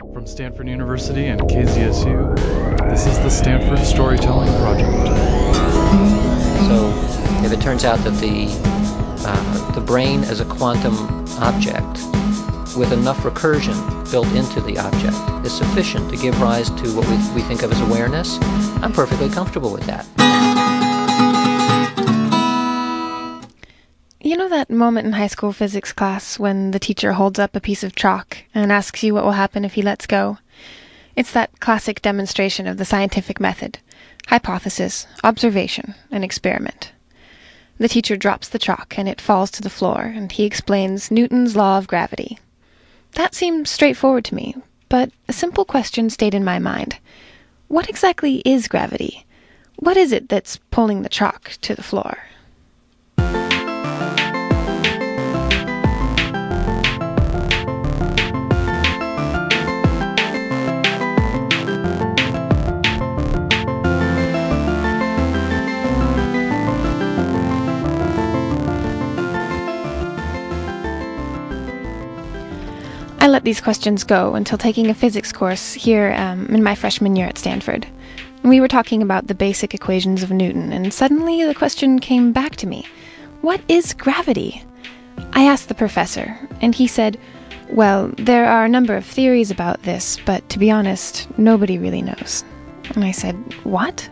From Stanford University and KZSU, this is the Stanford Storytelling Project. So, if it turns out that the uh, the brain as a quantum object with enough recursion built into the object is sufficient to give rise to what we, we think of as awareness, I'm perfectly comfortable with that. You know that moment in high school physics class when the teacher holds up a piece of chalk and asks you what will happen if he lets go? It's that classic demonstration of the scientific method hypothesis, observation, and experiment. The teacher drops the chalk and it falls to the floor, and he explains Newton's law of gravity. That seemed straightforward to me, but a simple question stayed in my mind. What exactly is gravity? What is it that's pulling the chalk to the floor? I let these questions go until taking a physics course here um, in my freshman year at Stanford. We were talking about the basic equations of Newton, and suddenly the question came back to me What is gravity? I asked the professor, and he said, Well, there are a number of theories about this, but to be honest, nobody really knows. And I said, What?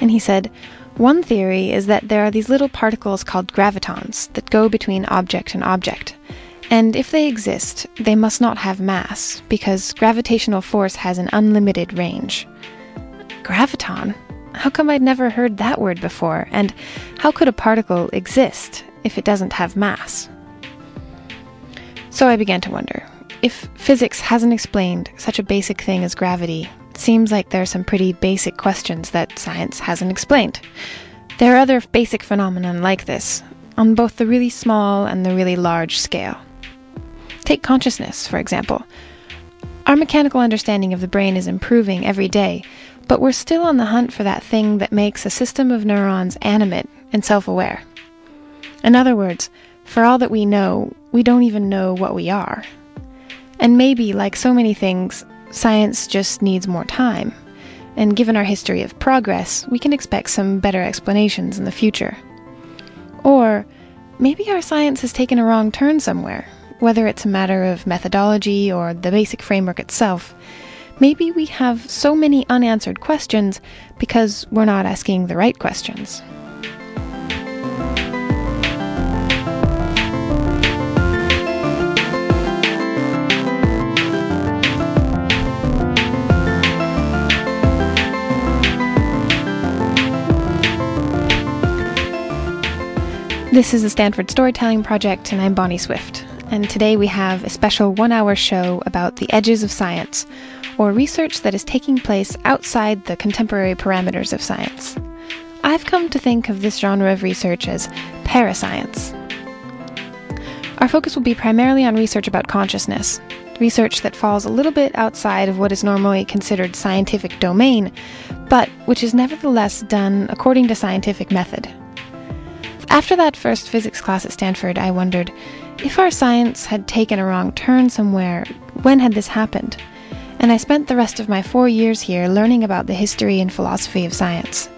And he said, One theory is that there are these little particles called gravitons that go between object and object. And if they exist, they must not have mass, because gravitational force has an unlimited range. Graviton? How come I'd never heard that word before? And how could a particle exist if it doesn't have mass? So I began to wonder if physics hasn't explained such a basic thing as gravity, it seems like there are some pretty basic questions that science hasn't explained. There are other basic phenomena like this, on both the really small and the really large scale. Take consciousness, for example. Our mechanical understanding of the brain is improving every day, but we're still on the hunt for that thing that makes a system of neurons animate and self aware. In other words, for all that we know, we don't even know what we are. And maybe, like so many things, science just needs more time. And given our history of progress, we can expect some better explanations in the future. Or maybe our science has taken a wrong turn somewhere, whether it's a matter of methodology or the basic framework itself. Maybe we have so many unanswered questions because we're not asking the right questions. This is the Stanford Storytelling Project, and I'm Bonnie Swift. And today we have a special one hour show about the edges of science, or research that is taking place outside the contemporary parameters of science. I've come to think of this genre of research as parascience. Our focus will be primarily on research about consciousness, research that falls a little bit outside of what is normally considered scientific domain, but which is nevertheless done according to scientific method. After that first physics class at Stanford, I wondered if our science had taken a wrong turn somewhere, when had this happened? And I spent the rest of my four years here learning about the history and philosophy of science.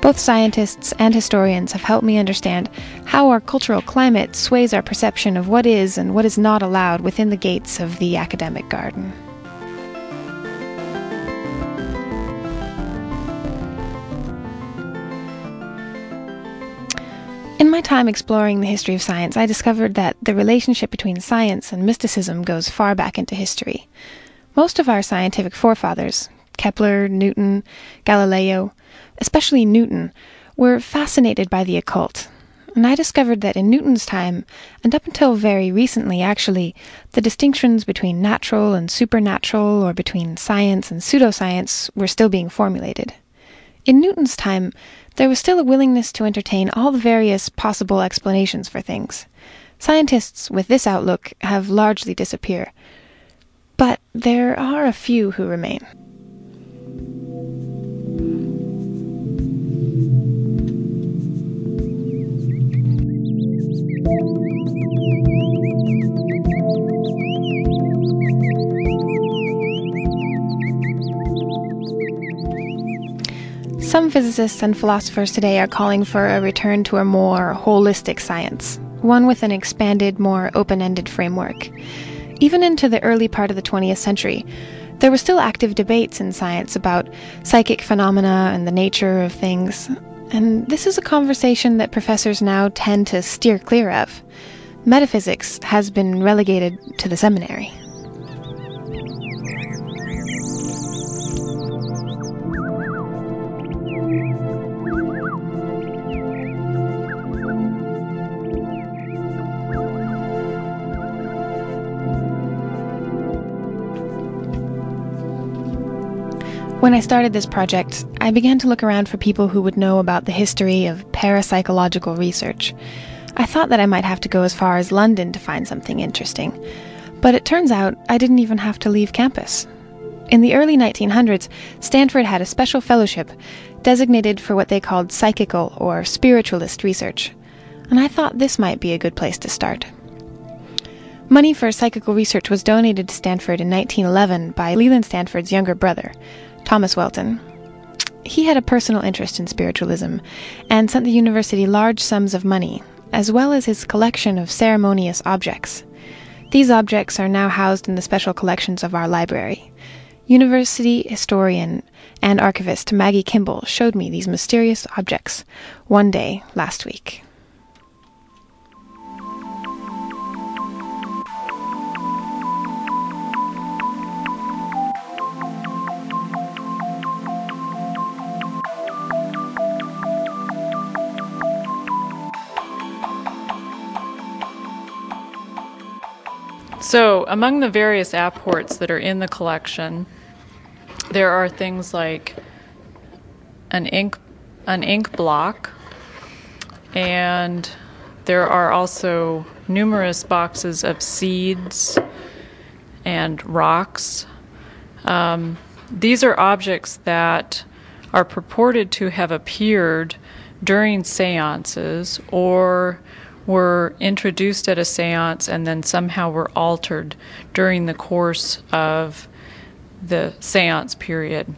Both scientists and historians have helped me understand how our cultural climate sways our perception of what is and what is not allowed within the gates of the academic garden. In my time exploring the history of science, I discovered that the relationship between science and mysticism goes far back into history. Most of our scientific forefathers, Kepler, Newton, Galileo, especially Newton, were fascinated by the occult. And I discovered that in Newton's time, and up until very recently actually, the distinctions between natural and supernatural, or between science and pseudoscience, were still being formulated. In Newton's time, there was still a willingness to entertain all the various possible explanations for things. Scientists with this outlook have largely disappeared. But there are a few who remain. Some physicists and philosophers today are calling for a return to a more holistic science, one with an expanded, more open ended framework. Even into the early part of the 20th century, there were still active debates in science about psychic phenomena and the nature of things, and this is a conversation that professors now tend to steer clear of. Metaphysics has been relegated to the seminary. When I started this project, I began to look around for people who would know about the history of parapsychological research. I thought that I might have to go as far as London to find something interesting, but it turns out I didn't even have to leave campus. In the early 1900s, Stanford had a special fellowship designated for what they called psychical or spiritualist research, and I thought this might be a good place to start. Money for psychical research was donated to Stanford in 1911 by Leland Stanford's younger brother, Thomas Welton. He had a personal interest in spiritualism and sent the university large sums of money, as well as his collection of ceremonious objects. These objects are now housed in the special collections of our library. University historian and archivist Maggie Kimball showed me these mysterious objects one day last week. So, among the various apports that are in the collection, there are things like an ink an ink block and there are also numerous boxes of seeds and rocks. Um, these are objects that are purported to have appeared during seances or were introduced at a seance and then somehow were altered during the course of the seance period.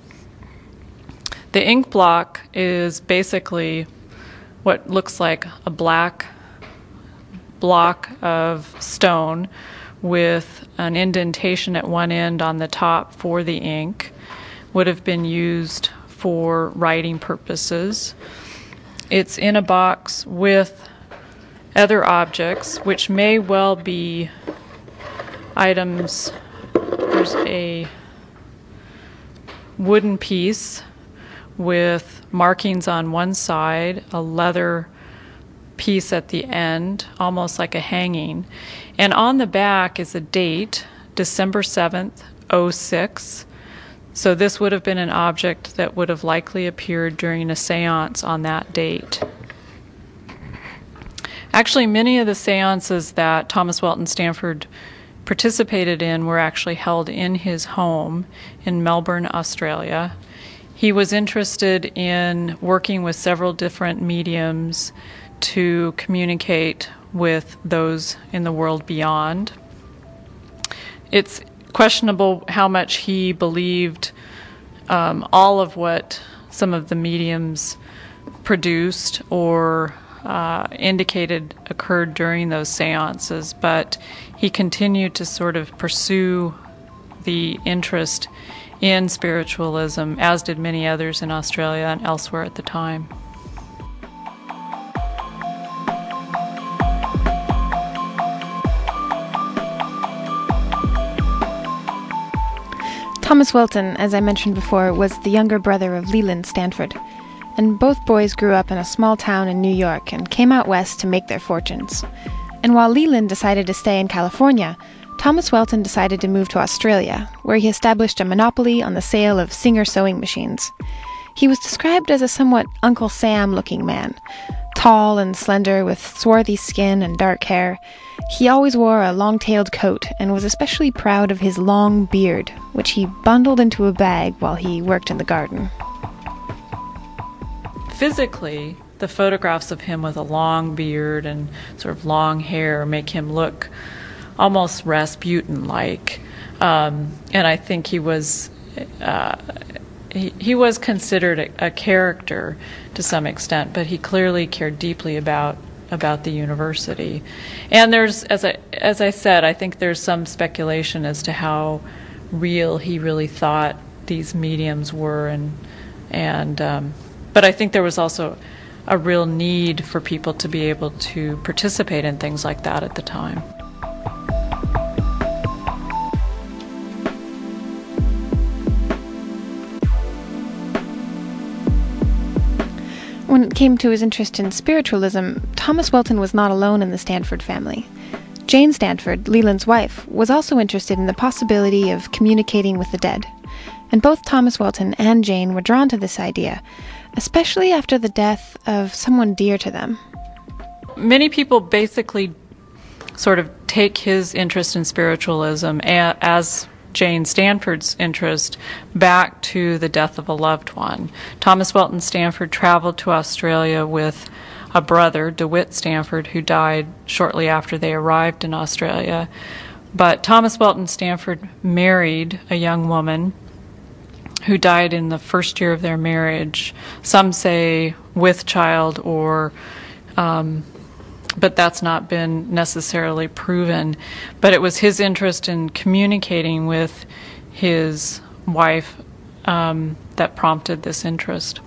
The ink block is basically what looks like a black block of stone with an indentation at one end on the top for the ink would have been used for writing purposes. It's in a box with other objects, which may well be items. There's a wooden piece with markings on one side, a leather piece at the end, almost like a hanging. And on the back is a date, December 7th, 06. So this would have been an object that would have likely appeared during a seance on that date. Actually, many of the seances that Thomas Welton Stanford participated in were actually held in his home in Melbourne, Australia. He was interested in working with several different mediums to communicate with those in the world beyond. It's questionable how much he believed um, all of what some of the mediums produced or uh, indicated occurred during those seances, but he continued to sort of pursue the interest in spiritualism, as did many others in Australia and elsewhere at the time. Thomas Welton, as I mentioned before, was the younger brother of Leland Stanford and both boys grew up in a small town in New York and came out west to make their fortunes. And while Leland decided to stay in California, Thomas Welton decided to move to Australia, where he established a monopoly on the sale of Singer sewing machines. He was described as a somewhat Uncle Sam looking man, tall and slender with swarthy skin and dark hair. He always wore a long tailed coat and was especially proud of his long beard, which he bundled into a bag while he worked in the garden physically, the photographs of him with a long beard and sort of long hair make him look almost Rasputin like. Um, and I think he was uh, he, he was considered a, a character to some extent, but he clearly cared deeply about about the university. And there's, as I as I said, I think there's some speculation as to how real he really thought these mediums were, and and um, but I think there was also a real need for people to be able to participate in things like that at the time. When it came to his interest in spiritualism, Thomas Welton was not alone in the Stanford family. Jane Stanford, Leland's wife, was also interested in the possibility of communicating with the dead. And both Thomas Welton and Jane were drawn to this idea, especially after the death of someone dear to them. Many people basically sort of take his interest in spiritualism as Jane Stanford's interest back to the death of a loved one. Thomas Welton Stanford traveled to Australia with a brother, DeWitt Stanford, who died shortly after they arrived in Australia. But Thomas Welton Stanford married a young woman who died in the first year of their marriage. Some say with child or um, but that's not been necessarily proven. But it was his interest in communicating with his wife um, that prompted this interest.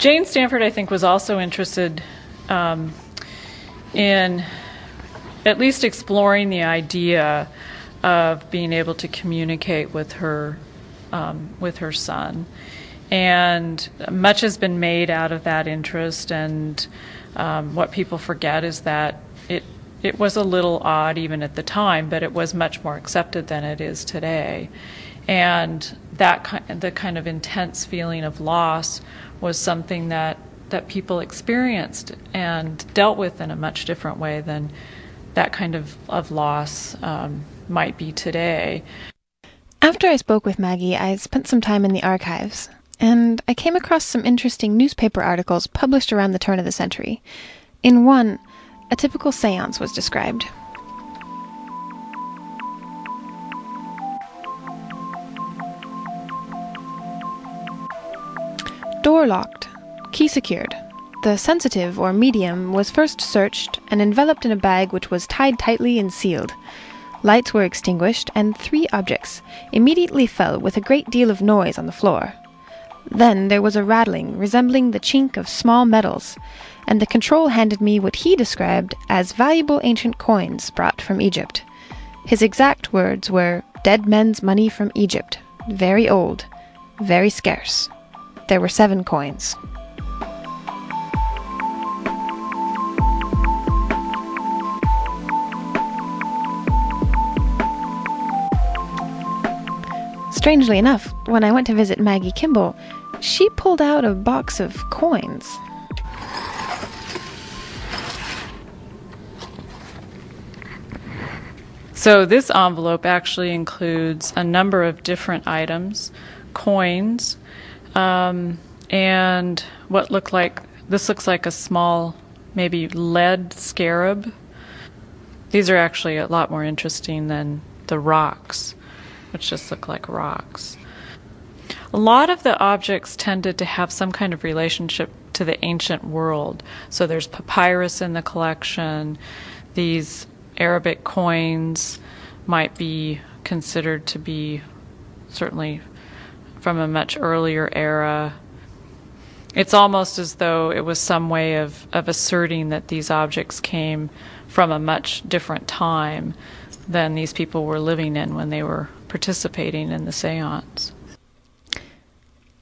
Jane Stanford, I think, was also interested um, in at least exploring the idea of being able to communicate with her um, with her son. And much has been made out of that interest, and um, what people forget is that it it was a little odd even at the time, but it was much more accepted than it is today. And that kind, the kind of intense feeling of loss was something that that people experienced and dealt with in a much different way than that kind of, of loss um, might be today. After I spoke with Maggie, I spent some time in the archives, and I came across some interesting newspaper articles published around the turn of the century. In one, a typical seance was described. Door locked, key secured, the sensitive or medium was first searched and enveloped in a bag which was tied tightly and sealed. Lights were extinguished, and three objects immediately fell with a great deal of noise on the floor. Then there was a rattling resembling the chink of small metals, and the control handed me what he described as valuable ancient coins brought from Egypt. His exact words were dead men's money from Egypt, very old, very scarce. There were seven coins. Strangely enough, when I went to visit Maggie Kimball, she pulled out a box of coins. So, this envelope actually includes a number of different items coins, um, and what look like this looks like a small, maybe lead scarab. These are actually a lot more interesting than the rocks which just look like rocks. A lot of the objects tended to have some kind of relationship to the ancient world. So there's papyrus in the collection. These Arabic coins might be considered to be certainly from a much earlier era. It's almost as though it was some way of, of asserting that these objects came from a much different time than these people were living in when they were participating in the seance.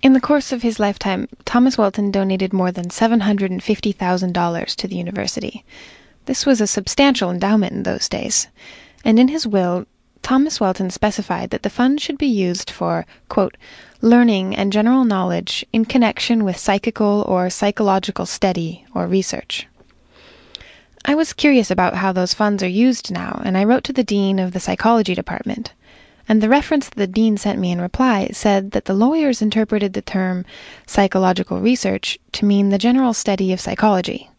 In the course of his lifetime, Thomas Welton donated more than $750,000 to the university. This was a substantial endowment in those days, and in his will, Thomas Welton specified that the fund should be used for, quote, learning and general knowledge in connection with psychical or psychological study or research. I was curious about how those funds are used now, and I wrote to the dean of the psychology department. and the reference that the dean sent me in reply said that the lawyers interpreted the term psychological research to mean the general study of psychology.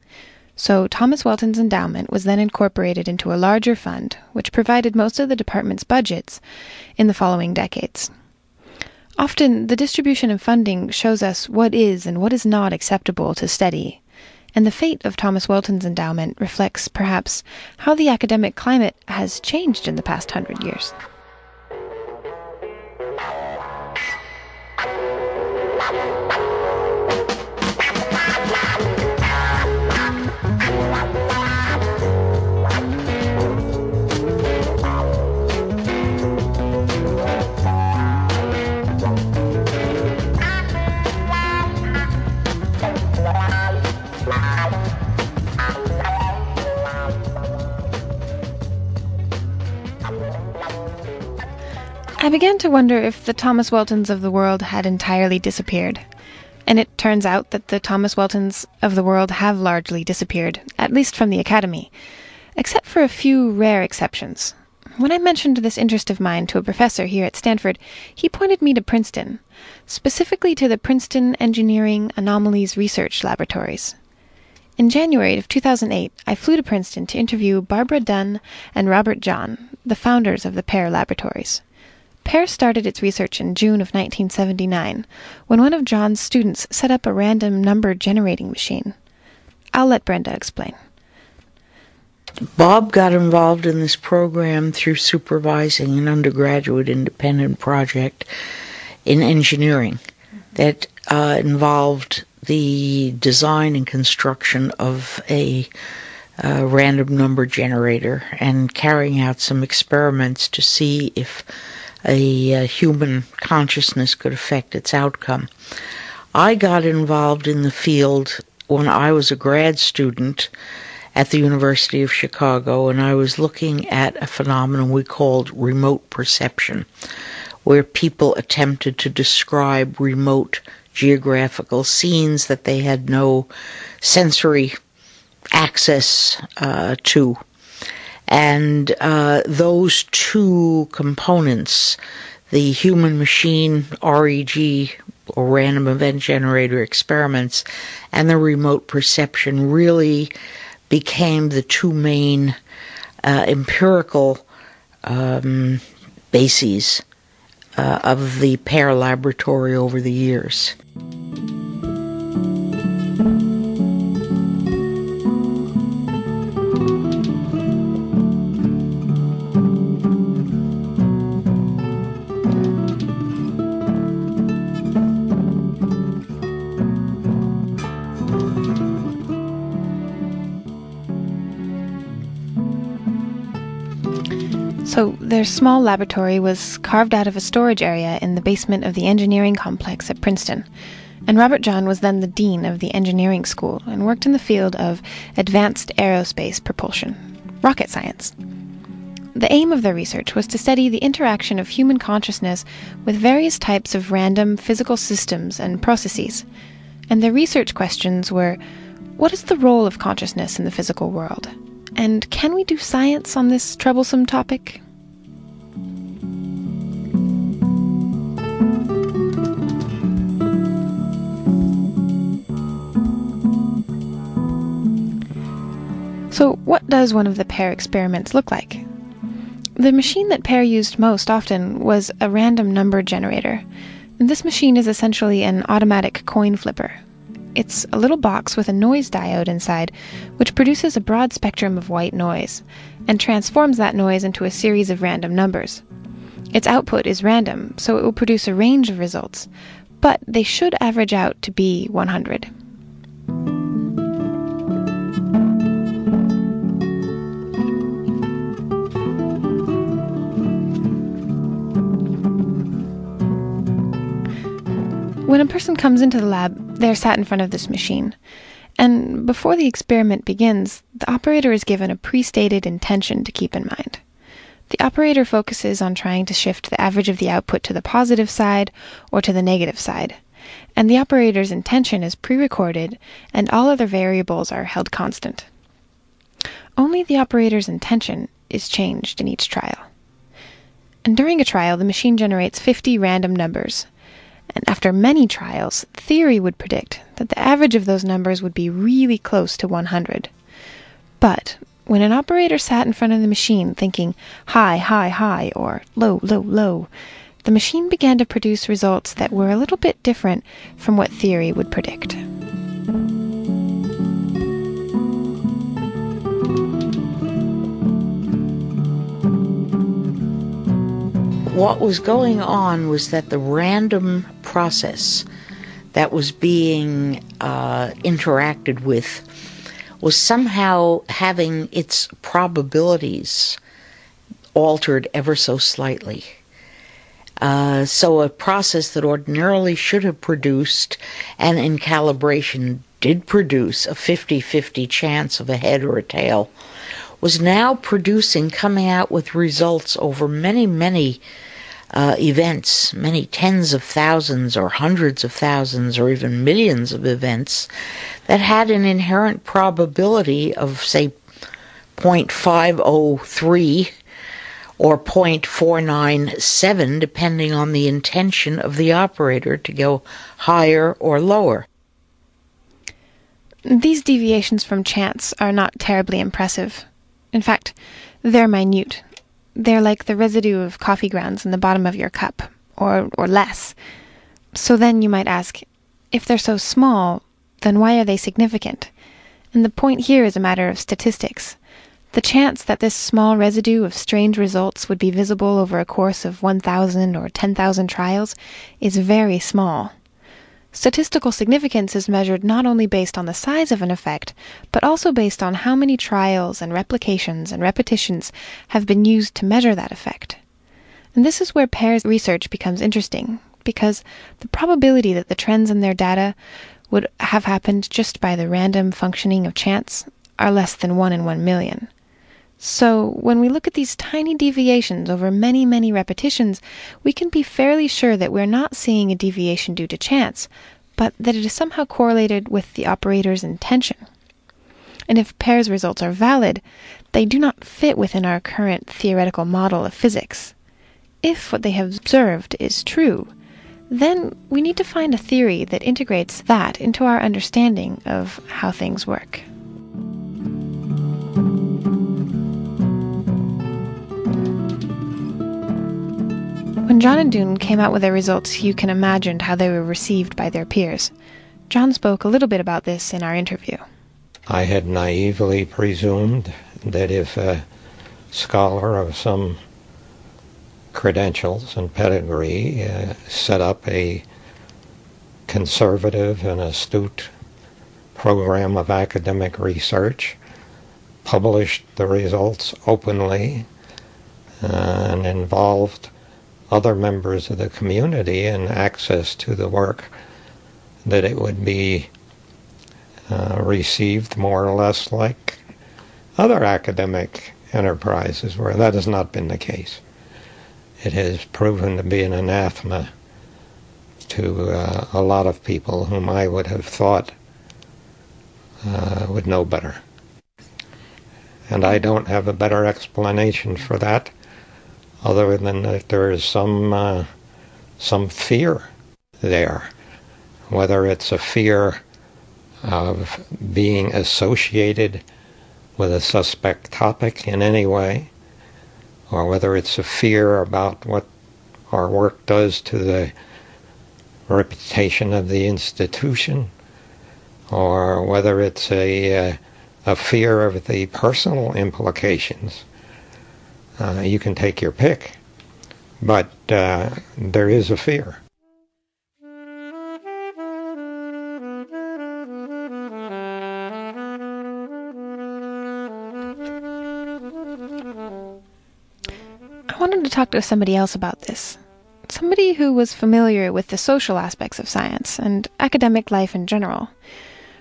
So Thomas Welton's endowment was then incorporated into a larger fund, which provided most of the department's budgets in the following decades. Often, the distribution of funding shows us what is and what is not acceptable to study and the fate of Thomas Welton's endowment reflects, perhaps, how the academic climate has changed in the past hundred years. I began to wonder if the Thomas Weltons of the world had entirely disappeared. And it turns out that the Thomas Weltons of the world have largely disappeared, at least from the Academy, except for a few rare exceptions. When I mentioned this interest of mine to a professor here at Stanford, he pointed me to Princeton, specifically to the Princeton Engineering Anomalies Research Laboratories. In January of 2008, I flew to Princeton to interview Barbara Dunne and Robert Jahn, the founders of the PEAR laboratories. PEAR started its research in June of 1979, when one of Jahn's students set up a random number generating machine. I'll let Brenda explain. Bob got involved in this program through supervising an undergraduate independent project in engineering that uh, involved the design and construction of a uh, random number generator and carrying out some experiments to see if a, a human consciousness could affect its outcome. I got involved in the field when I was a grad student at the University of Chicago, and I was looking at a phenomenon we called remote perception, where people attempted to describe remote geographical scenes that they had no sensory access uh, to. And uh, those two components, the human machine REG or random event generator experiments and the remote perception really became the two main uh, empirical um, bases uh, of the PEAR laboratory over the years. So, their small laboratory was carved out of a storage area in the basement of the engineering complex at Princeton. And Robert Jahn was then the dean of the engineering school and worked in the field of advanced aerospace propulsion, rocket science. The aim of their research was to study the interaction of human consciousness with various types of random physical systems and processes. And their research questions were what is the role of consciousness in the physical world? And can we do science on this troublesome topic? So, what does one of the PEAR experiments look like? The machine that PEAR used most often was a random number generator. This machine is essentially an automatic coin flipper. It's a little box with a noise diode inside, which produces a broad spectrum of white noise, and transforms that noise into a series of random numbers. Its output is random, so it will produce a range of results, but they should average out to be 100. When a person comes into the lab, they're sat in front of this machine. And before the experiment begins, the operator is given a pre stated intention to keep in mind. The operator focuses on trying to shift the average of the output to the positive side or to the negative side. And the operator's intention is pre recorded, and all other variables are held constant. Only the operator's intention is changed in each trial. And during a trial, the machine generates 50 random numbers. And after many trials, theory would predict that the average of those numbers would be really close to 100. But when an operator sat in front of the machine thinking high, high, high, or low, low, low, the machine began to produce results that were a little bit different from what theory would predict. What was going on was that the random process that was being uh, interacted with was somehow having its probabilities altered ever so slightly. Uh, so a process that ordinarily should have produced and in calibration did produce a 50-50 chance of a head or a tail was now producing coming out with results over many many uh, events, many tens of thousands or hundreds of thousands or even millions of events that had an inherent probability of, say, 0.503 or 0.497, depending on the intention of the operator to go higher or lower. These deviations from chance are not terribly impressive. In fact, they're minute. They're like the residue of coffee grounds in the bottom of your cup, or, or less. So then you might ask, if they're so small, then why are they significant? And the point here is a matter of statistics. The chance that this small residue of strange results would be visible over a course of 1,000 or 10,000 trials is very small. Statistical significance is measured not only based on the size of an effect, but also based on how many trials and replications and repetitions have been used to measure that effect. And this is where Pear's research becomes interesting, because the probability that the trends in their data would have happened just by the random functioning of chance are less than 1 in 1 million. So, when we look at these tiny deviations over many, many repetitions, we can be fairly sure that we're not seeing a deviation due to chance, but that it is somehow correlated with the operator's intention. And if Pear's results are valid, they do not fit within our current theoretical model of physics. If what they have observed is true, then we need to find a theory that integrates that into our understanding of how things work. When Jahn and Dunne came out with their results, you can imagine how they were received by their peers. Jahn spoke a little bit about this in our interview. I had naively presumed that if a scholar of some credentials and pedigree uh, set up a conservative and astute program of academic research, published the results openly, uh, and involved other members of the community and access to the work, that it would be uh, received more or less like other academic enterprises, where that has not been the case. It has proven to be an anathema to uh, a lot of people whom I would have thought uh, would know better. And I don't have a better explanation for that other than that there is some uh, some fear there, whether it's a fear of being associated with a suspect topic in any way, or whether it's a fear about what our work does to the reputation of the institution, or whether it's a, uh, a fear of the personal implications uh, you can take your pick, but uh, there is a fear. I wanted to talk to somebody else about this. Somebody who was familiar with the social aspects of science and academic life in general.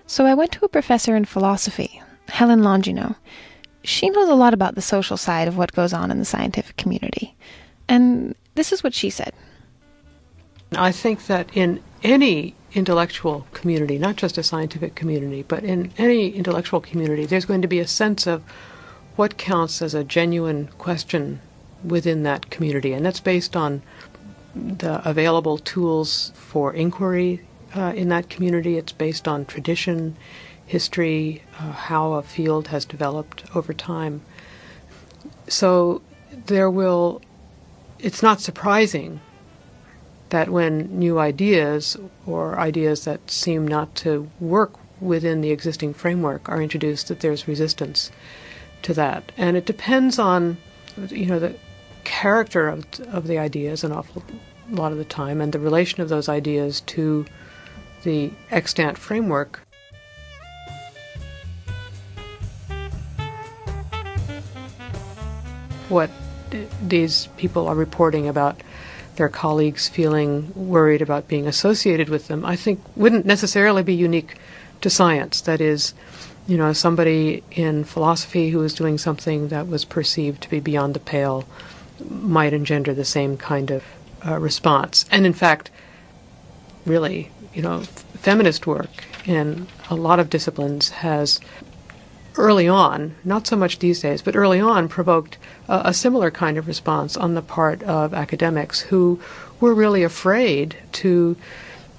So I went to a professor in philosophy, Helen Longino, she knows a lot about the social side of what goes on in the scientific community. And this is what she said. I think that in any intellectual community, not just a scientific community, but in any intellectual community, there's going to be a sense of what counts as a genuine question within that community, and that's based on the available tools for inquiry uh, in that community. It's based on tradition, history, uh, how a field has developed over time. So there will, it's not surprising that when new ideas or ideas that seem not to work within the existing framework are introduced, that there's resistance to that. And it depends on, you know, the character of, of the ideas an awful lot of the time and the relation of those ideas to the extant framework. What these people are reporting about their colleagues feeling worried about being associated with them, I think wouldn't necessarily be unique to science. That is, you know, somebody in philosophy who was doing something that was perceived to be beyond the pale might engender the same kind of uh, response. And in fact, really, you know, feminist work in a lot of disciplines has early on, not so much these days, but early on provoked a, similar kind of response on the part of academics who were really afraid to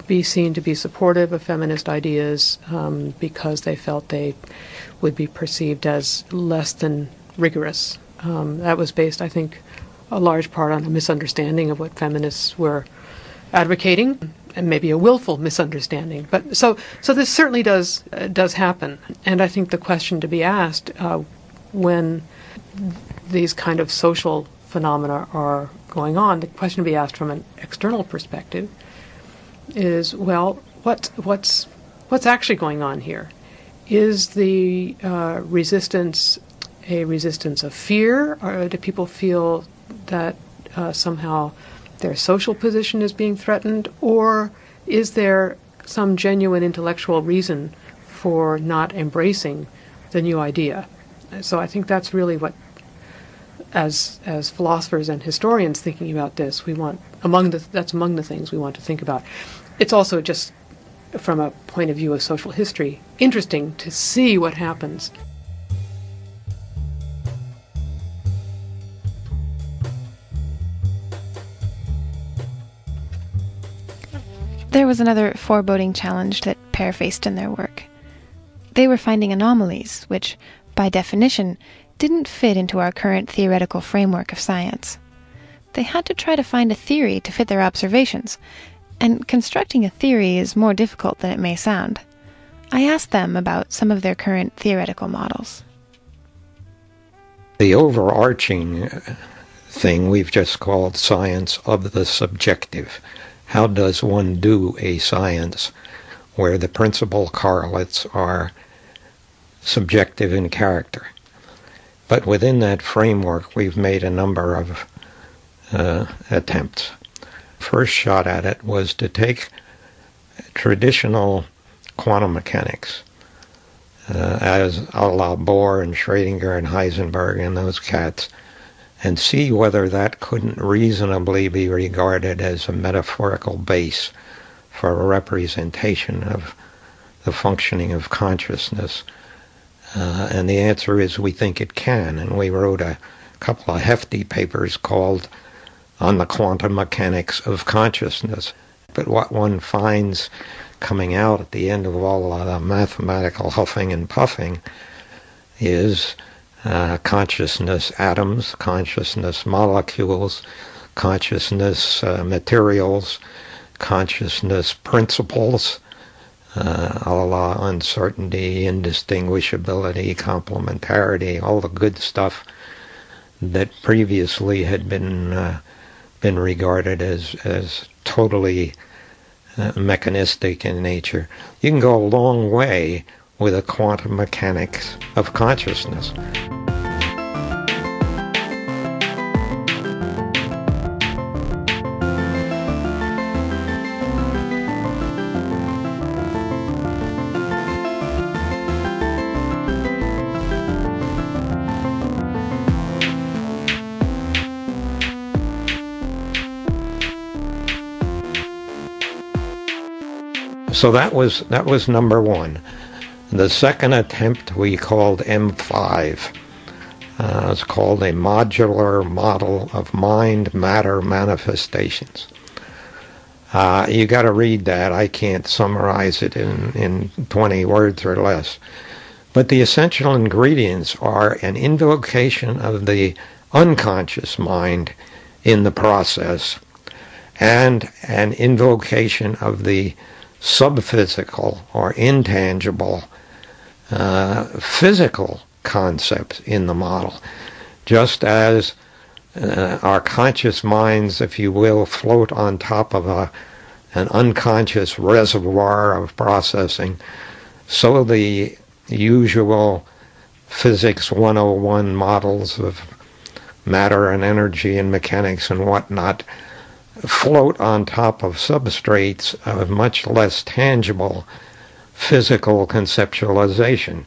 be seen to be supportive of feminist ideas um, because they felt they would be perceived as less than rigorous. Um, that was based, I think, a large part on a misunderstanding of what feminists were advocating, and maybe a willful misunderstanding. But so so this certainly does uh, does happen, and I think the question to be asked uh, when these kind of social phenomena are going on, the question to be asked from an external perspective is, well, what what's what's actually going on here? Is the uh, resistance a resistance of fear, or do people feel that uh, somehow their social position is being threatened, or is there some genuine intellectual reason for not embracing the new idea? So I think that's really what, as as philosophers and historians thinking about this, we want among the that's among the things we want to think about. It's also just from a point of view of social history interesting to see what happens There was another foreboding challenge that Pear faced in their work. They were finding anomalies, which, by definition, didn't fit into our current theoretical framework of science. They had to try to find a theory to fit their observations, and constructing a theory is more difficult than it may sound. I asked them about some of their current theoretical models. The overarching thing we've just called science of the subjective how does one do a science where the principal correlates are subjective in character? But within that framework, we've made a number of uh, attempts. First shot at it was to take traditional quantum mechanics, uh, as a la Bohr and Schrödinger and Heisenberg and those cats, and see whether that couldn't reasonably be regarded as a metaphorical base for a representation of the functioning of consciousness. Uh, and the answer is we think it can. And we wrote a couple of hefty papers called On the Quantum Mechanics of Consciousness. But what one finds coming out at the end of all of the mathematical huffing and puffing is uh, consciousness atoms, consciousness molecules, consciousness uh, materials, consciousness principles, uh, a la uncertainty, indistinguishability, complementarity, all the good stuff that previously had been uh, been regarded as as totally uh, mechanistic in nature. You can go a long way with the quantum mechanics of consciousness. So that was that was number one. The second attempt we called M5. Uh, it's called a modular model of mind matter manifestations. Uh, you got to read that. I can't summarize it in, in 20 words or less. But the essential ingredients are an invocation of the unconscious mind in the process and an invocation of the subphysical or intangible uh, physical concepts in the model. Just as uh, our conscious minds, if you will, float on top of a, an unconscious reservoir of processing, so the usual physics 101 models of matter and energy and mechanics and whatnot float on top of substrates of much less tangible physical conceptualization.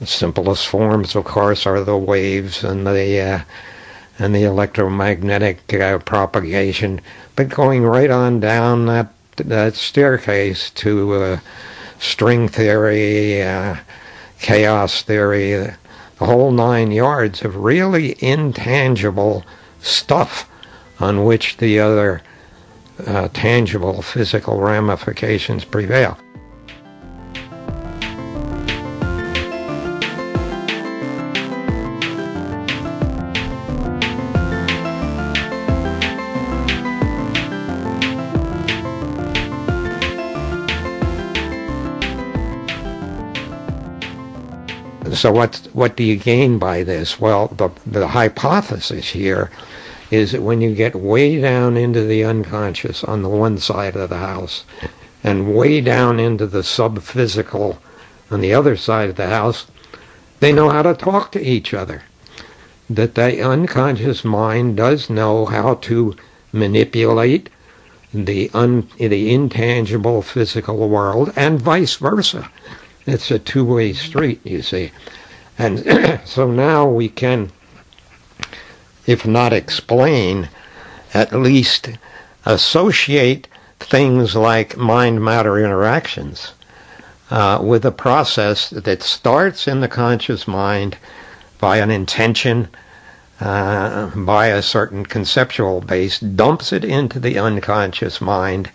The simplest forms, of course, are the waves and the uh, and the electromagnetic uh, propagation, but going right on down that that staircase to uh, string theory, uh, chaos theory, the whole nine yards of really intangible stuff on which the other uh, tangible physical ramifications prevail. So what what do you gain by this? Well, the the hypothesis here is that when you get way down into the unconscious on the one side of the house and way down into the subphysical on the other side of the house, they know how to talk to each other. That the unconscious mind does know how to manipulate the un, the intangible physical world and vice versa. It's a two-way street, you see. And so now we can, if not explain, at least associate things like mind-matter interactions uh, with a process that starts in the conscious mind by an intention, uh, by a certain conceptual base, dumps it into the unconscious mind,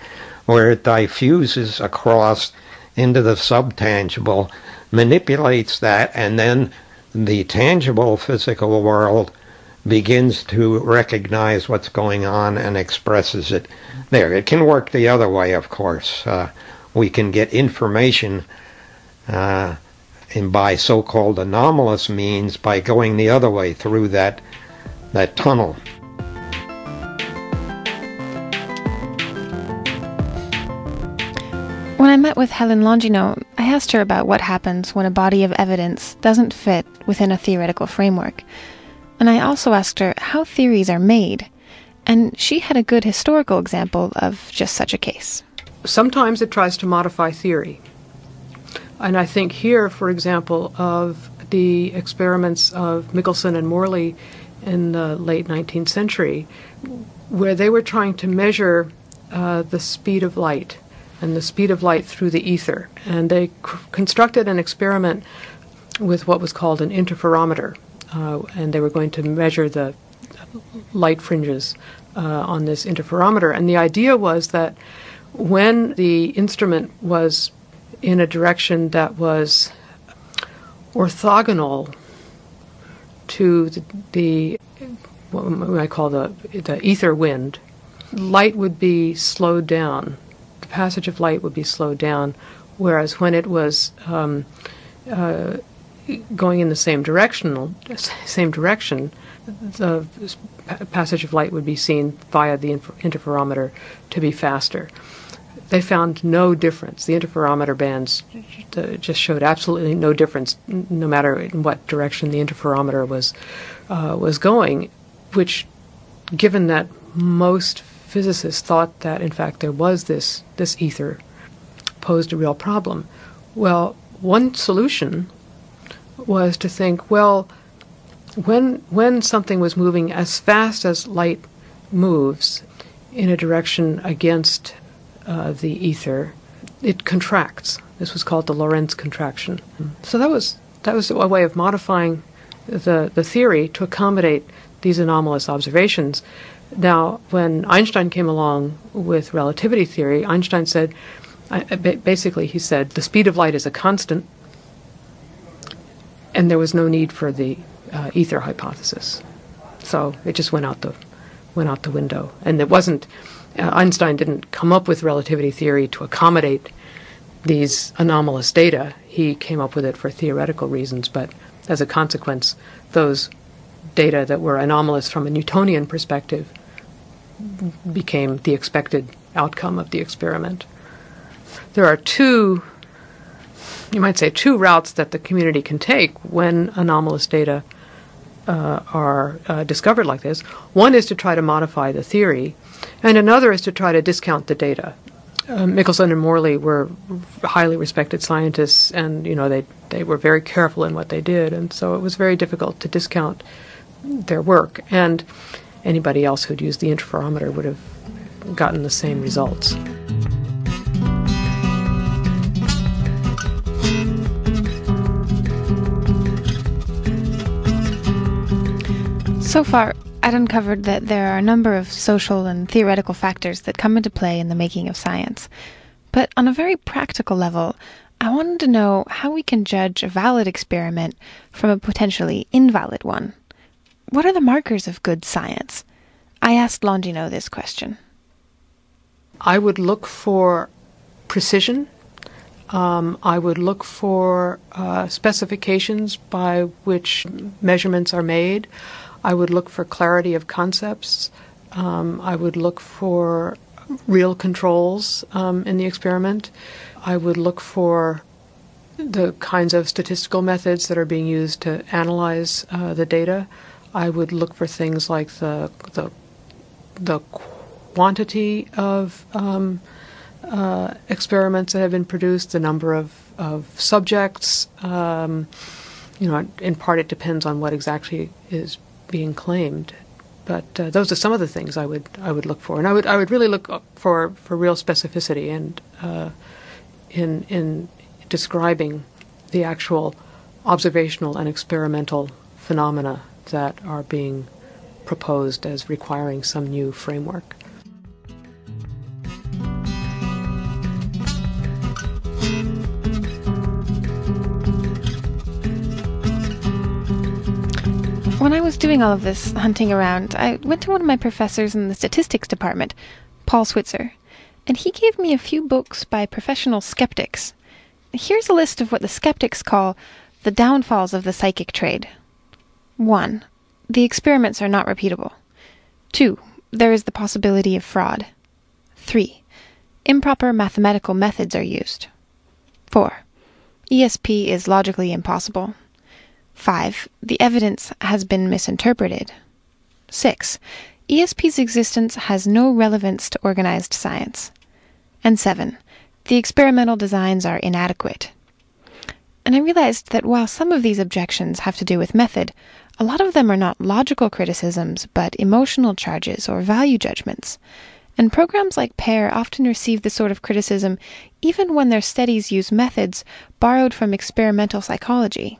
where it diffuses across into the subtangible, manipulates that, and then the tangible physical world begins to recognize what's going on and expresses it there. It can work the other way, of course. Uh, we can get information uh, and by so-called anomalous means by going the other way through that that tunnel. When I met with Helen Longino, I asked her about what happens when a body of evidence doesn't fit within a theoretical framework. And I also asked her how theories are made, and she had a good historical example of just such a case. Sometimes it tries to modify theory. And I think here, for example, of the experiments of Michelson and Morley in the late 19th century, where they were trying to measure uh, the speed of light and the speed of light through the ether. And they c- constructed an experiment with what was called an interferometer, uh, and they were going to measure the light fringes uh, on this interferometer. And the idea was that when the instrument was in a direction that was orthogonal to the, the what I call the the ether wind, light would be slowed down passage of light would be slowed down, whereas when it was um, uh, going in the same direction, same direction, the passage of light would be seen via the interferometer to be faster. They found no difference. The interferometer bands just showed absolutely no difference, no matter in what direction the interferometer was uh, was going. Which, given that most physicists thought that, in fact, there was this, this ether posed a real problem. Well, one solution was to think, well, when, when something was moving as fast as light moves in a direction against uh, the ether, it contracts. This was called the Lorentz contraction. So that was that was a way of modifying the, the theory to accommodate these anomalous observations. Now, when Einstein came along with relativity theory, Einstein said, basically, he said, the speed of light is a constant, and there was no need for the uh, ether hypothesis. So it just went out the went out the window, and it wasn't. Uh, Einstein didn't come up with relativity theory to accommodate these anomalous data. He came up with it for theoretical reasons, but as a consequence, those data that were anomalous from a Newtonian perspective became the expected outcome of the experiment. There are two, you might say, two routes that the community can take when anomalous data uh, are uh, discovered like this. One is to try to modify the theory, and another is to try to discount the data. Uh, Michelson and Morley were highly respected scientists, and you know they they were very careful in what they did, and so it was very difficult to discount their work. And anybody else who'd used the interferometer would have gotten the same results. So far, I'd uncovered that there are a number of social and theoretical factors that come into play in the making of science. But on a very practical level, I wanted to know how we can judge a valid experiment from a potentially invalid one. What are the markers of good science? I asked Longino this question. I would look for precision. Um, I would look for uh, specifications by which measurements are made. I would look for clarity of concepts. Um, I would look for real controls um, in the experiment. I would look for the kinds of statistical methods that are being used to analyze uh, the data. I would look for things like the the, the quantity of um, uh, experiments that have been produced, the number of, of subjects. Um, you know, in part, it depends on what exactly is being claimed. But uh, those are some of the things I would I would look for, and I would I would really look for for real specificity and uh, in in describing the actual observational and experimental phenomena that are being proposed as requiring some new framework. When I was doing all of this hunting around, I went to one of my professors in the statistics department, Paul Switzer, and he gave me a few books by professional skeptics. Here's a list of what the skeptics call the downfalls of the psychic trade. 1. The experiments are not repeatable. 2. There is the possibility of fraud. 3. Improper mathematical methods are used. 4. ESP is logically impossible. 5. The evidence has been misinterpreted. 6. ESP's existence has no relevance to organized science. And 7. The experimental designs are inadequate. And I realized that while some of these objections have to do with method, a lot of them are not logical criticisms, but emotional charges or value judgments. And programs like PEAR often receive this sort of criticism even when their studies use methods borrowed from experimental psychology.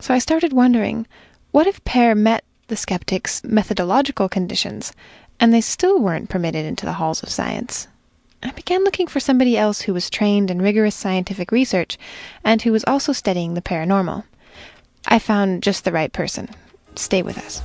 So I started wondering what if PEAR met the skeptics' methodological conditions and they still weren't permitted into the halls of science? I began looking for somebody else who was trained in rigorous scientific research and who was also studying the paranormal. I found just the right person. Stay with us.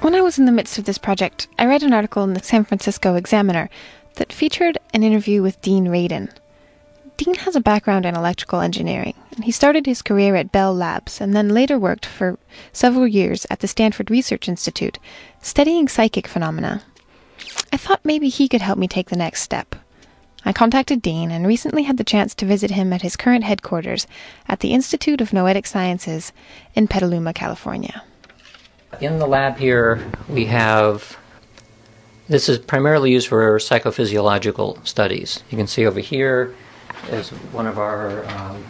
When I was in the midst of this project, I read an article in the San Francisco Examiner that featured an interview with Dean Radin. Dean has a background in electrical engineering, he started his career at Bell Labs and then later worked for several years at the Stanford Research Institute, studying psychic phenomena. I thought maybe he could help me take the next step. I contacted Dean and recently had the chance to visit him at his current headquarters at the Institute of Noetic Sciences in Petaluma, California. In the lab here, we have this is primarily used for psychophysiological studies. You can see over here is one of our um,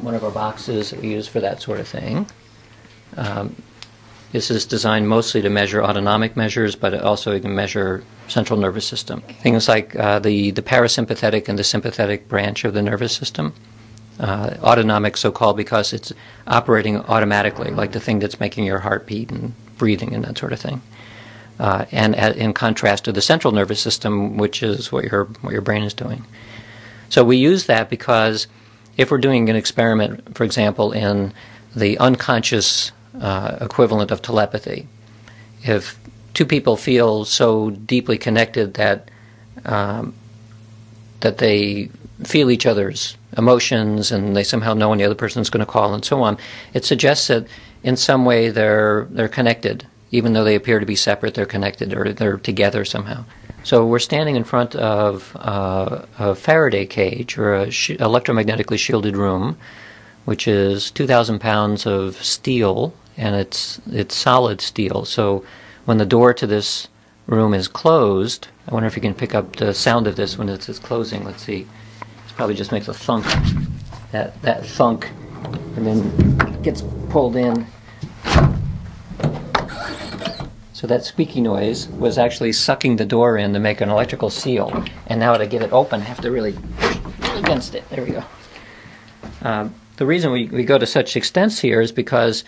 one of our boxes that we use for that sort of thing. Um, This is designed mostly to measure autonomic measures, but also it can measure central nervous system. Things like uh, the, the parasympathetic and the sympathetic branch of the nervous system. Uh, autonomic, so called, because it's operating automatically, like the thing that's making your heart beat and breathing and that sort of thing. Uh, and in contrast to the central nervous system, which is what your what your brain is doing. So we use that because if we're doing an experiment, for example, in the unconscious uh, equivalent of telepathy. If two people feel so deeply connected that um, that they feel each other's emotions and they somehow know when the other person is going to call and so on, it suggests that in some way they're they're connected, even though they appear to be separate. They're connected or they're together somehow. So we're standing in front of uh, a Faraday cage or an sh- electromagnetically shielded room, which is 2,000 pounds of steel and it's it's solid steel. So when the door to this room is closed, I wonder if you can pick up the sound of this when it's, it's closing. Let's see. It probably just makes a thunk. That that thunk, and then gets pulled in. So that squeaky noise was actually sucking the door in to make an electrical seal. And now to get it open, I have to really against it. There we go. Um, the reason we, we go to such extents here is because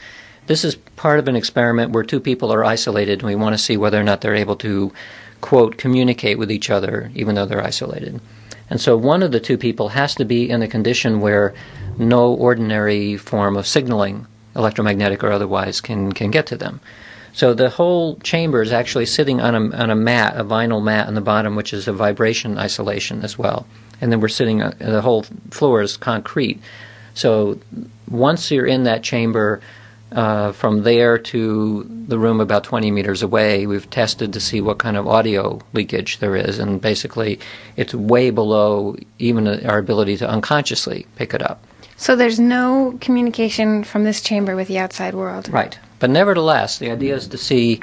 this is part of an experiment where two people are isolated, and we want to see whether or not they're able to, quote, communicate with each other, even though they're isolated. And so one of the two people has to be in a condition where no ordinary form of signaling, electromagnetic or otherwise, can, can get to them. So the whole chamber is actually sitting on a, on a mat, a vinyl mat on the bottom, which is a vibration isolation as well. And then we're sitting, uh, the whole floor is concrete. So once you're in that chamber, uh, from there to the room about 20 meters away, we've tested to see what kind of audio leakage there is, and basically it's way below even our ability to unconsciously pick it up. So there's no communication from this chamber with the outside world? Right. But nevertheless, the idea is to see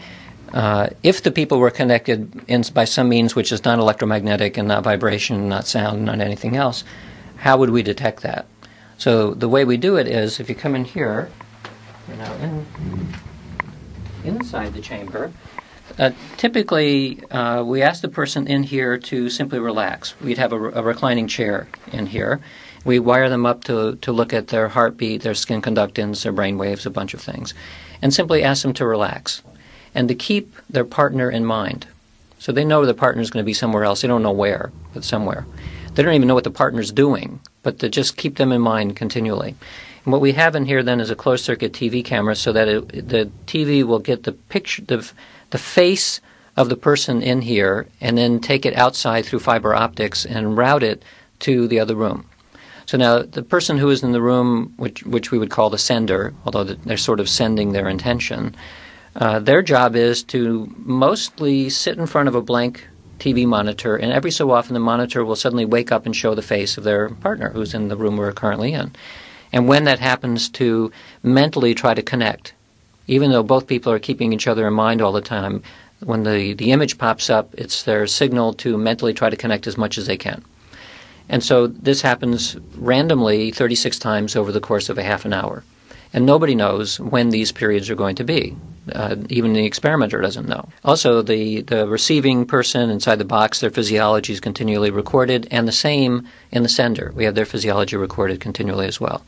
uh, if the people were connected in, by some means which is not electromagnetic and not vibration, not sound, not anything else, how would we detect that? So the way we do it is if you come in here, you know, in, inside the chamber. Uh, typically, uh, we ask the person in here to simply relax. We'd have a, a, reclining chair in here. We wire them up to, to look at their heartbeat, their skin conductance, their brain waves, a bunch of things, and simply ask them to relax and to keep their partner in mind. So they know the partner is going to be somewhere else. They don't know where, but somewhere. They don't even know what the partner's doing, but to just keep them in mind continually. And what we have in here then is a closed circuit TV camera so that it, the TV will get the picture, the, the face of the person in here and then take it outside through fiber optics and route it to the other room. So now the person who is in the room, which, which we would call the sender, although they're sort of sending their intention, uh, their job is to mostly sit in front of a blank TV monitor, and every so often the monitor will suddenly wake up and show the face of their partner who's in the room we're currently in. And when that happens, to mentally try to connect, even though both people are keeping each other in mind all the time. When the, the image pops up, it's their signal to mentally try to connect as much as they can. And so this happens randomly 36 times over the course of a half an hour. And nobody knows when these periods are going to be. Uh, even the experimenter doesn't know. Also, the, the receiving person inside the box, their physiology is continually recorded, and the same in the sender. We have their physiology recorded continually as well.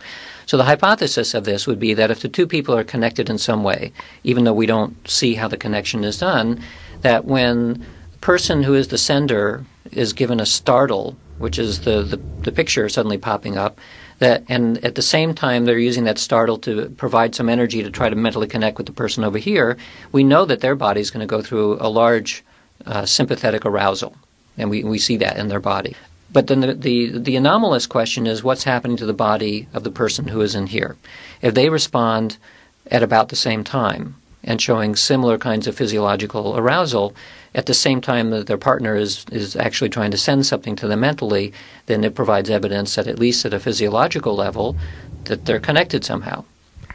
So the hypothesis of this would be that if the two people are connected in some way, even though we don't see how the connection is done, that when the person who is the sender is given a startle, which is the, the, the picture suddenly popping up, that and at the same time they're using that startle to provide some energy to try to mentally connect with the person over here, we know that their body is going to go through a large uh, sympathetic arousal, and we, we see that in their body. But then the, the, the anomalous question is what's happening to the body of the person who is in here? If they respond at about the same time and showing similar kinds of physiological arousal, at the same time that their partner is, is actually trying to send something to them mentally, then it provides evidence that at least at a physiological level, that they're connected somehow.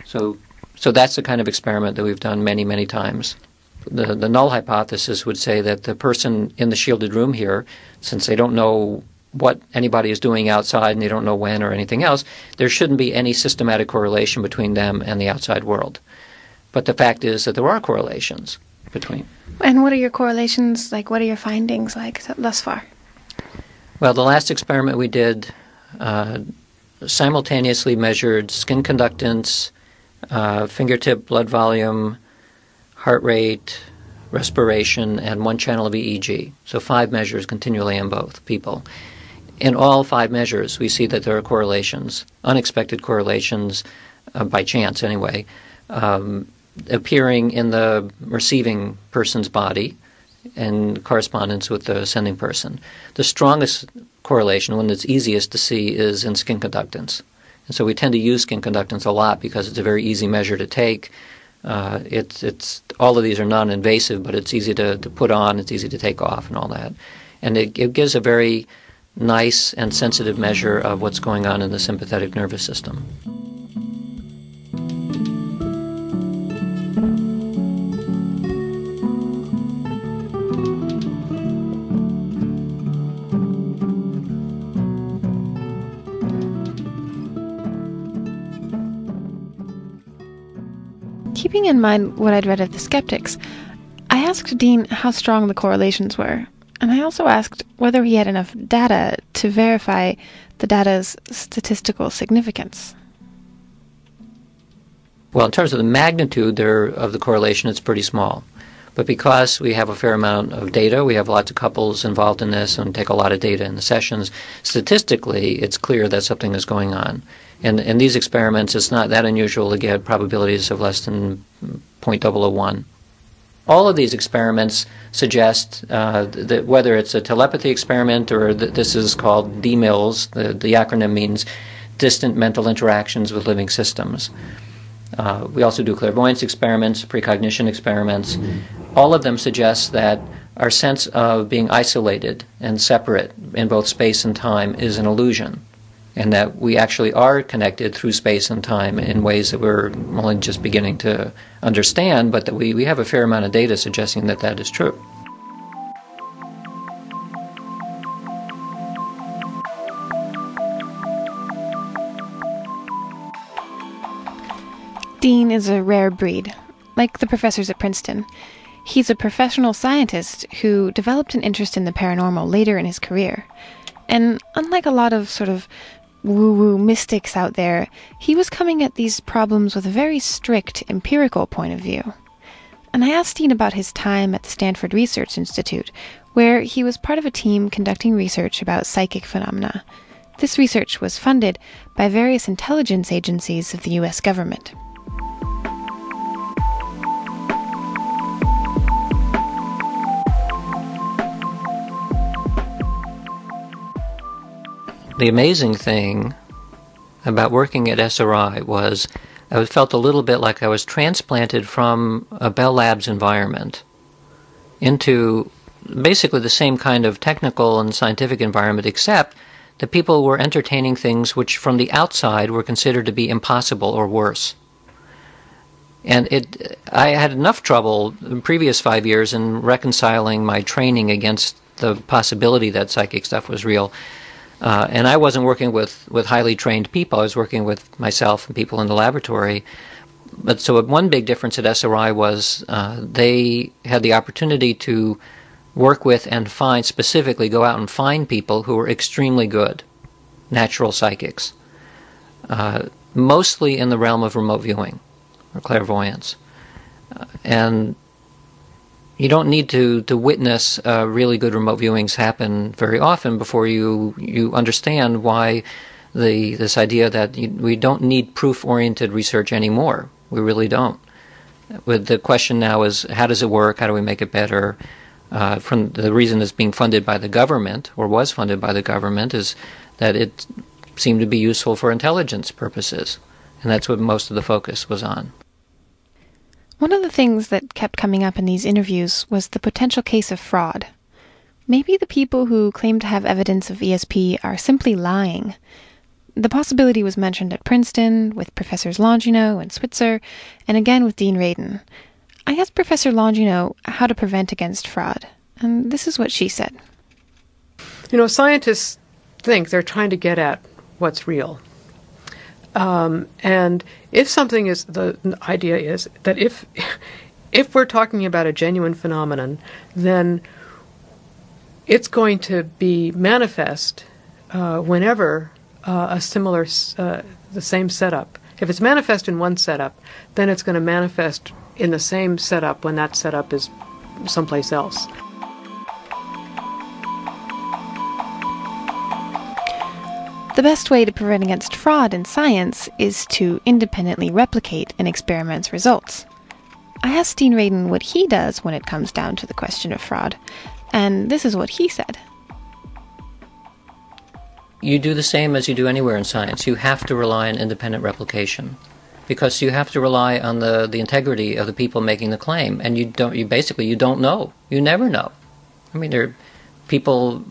So, so that's the kind of experiment that we've done many, many times. The, the null hypothesis would say that the person in the shielded room here, since they don't know what anybody is doing outside and they don't know when or anything else, there shouldn't be any systematic correlation between them and the outside world. But the fact is that there are correlations between. And what are your correlations like? What are your findings like thus far? Well, the last experiment we did uh, simultaneously measured skin conductance, uh, fingertip blood volume, heart rate, respiration, and one channel of EEG. So five measures continually in both people. In all five measures, we see that there are correlations, unexpected correlations, uh, by chance anyway, um, appearing in the receiving person's body in correspondence with the sending person. The strongest correlation, one that's easiest to see, is in skin conductance. And so we tend to use skin conductance a lot because it's a very easy measure to take. Uh, it's it's all of these are non-invasive, but it's easy to, to put on, it's easy to take off, and all that. And it, it gives a very nice and sensitive measure of what's going on in the sympathetic nervous system. Keeping in mind what I'd read of the skeptics, I asked Dean how strong the correlations were, and I also asked whether he had enough data to verify the data's statistical significance. Well, in terms of the magnitude there of the correlation, it's pretty small. But because we have a fair amount of data, we have lots of couples involved in this and take a lot of data in the sessions, statistically, it's clear that something is going on. And in these experiments, it's not that unusual to get probabilities of less than 0.001. All of these experiments suggest uh, that whether it's a telepathy experiment or th- this is called DMILS, the, the acronym means distant mental interactions with living systems. Uh, we also do clairvoyance experiments, precognition experiments. All of them suggest that our sense of being isolated and separate in both space and time is an illusion and that we actually are connected through space and time in ways that we're only just beginning to understand, but that we, we have a fair amount of data suggesting that that is true. Dean is a rare breed, like the professors at Princeton. He's a professional scientist who developed an interest in the paranormal later in his career. And unlike a lot of sort of woo woo mystics out there, he was coming at these problems with a very strict empirical point of view. And I asked Dean about his time at the Stanford Research Institute, where he was part of a team conducting research about psychic phenomena. This research was funded by various intelligence agencies of the US government. The amazing thing about working at SRI was I felt a little bit like I was transplanted from a Bell Labs environment into basically the same kind of technical and scientific environment, except that people were entertaining things which from the outside were considered to be impossible or worse. And it, I had enough trouble in previous five years in reconciling my training against the possibility that psychic stuff was real uh, and I wasn't working with, with highly trained people. I was working with myself and people in the laboratory. But so one big difference at SRI was uh, they had the opportunity to work with and find specifically go out and find people who were extremely good, natural psychics, uh, mostly in the realm of remote viewing or clairvoyance. Uh, and you don't need to to witness uh, really good remote viewings happen very often before you you understand why the this idea that you, we don't need proof oriented research anymore. We really don't. With the question now is how does it work? How do we make it better? Uh, from the reason it's being funded by the government or was funded by the government is that it seemed to be useful for intelligence purposes, and that's what most of the focus was on. One of the things that kept coming up in these interviews was the potential case of fraud. Maybe the people who claim to have evidence of ESP are simply lying. The possibility was mentioned at Princeton with Professors Longino and Switzer, and again with Dean Radin. I asked Professor Longino how to prevent against fraud, and this is what she said. You know, scientists think they're trying to get at what's real. Um, and if something is the idea is that if if we're talking about a genuine phenomenon, then it's going to be manifest uh, whenever uh, a similar uh, the same setup. If it's manifest in one setup, then it's going to manifest in the same setup when that setup is someplace else. The best way to prevent against fraud in science is to independently replicate an experiment's results. I asked Dean Radin what he does when it comes down to the question of fraud, and this is what he said. You do the same as you do anywhere in science. You have to rely on independent replication because you have to rely on the, the integrity of the people making the claim and you don't you basically you don't know. You never know. I mean there are people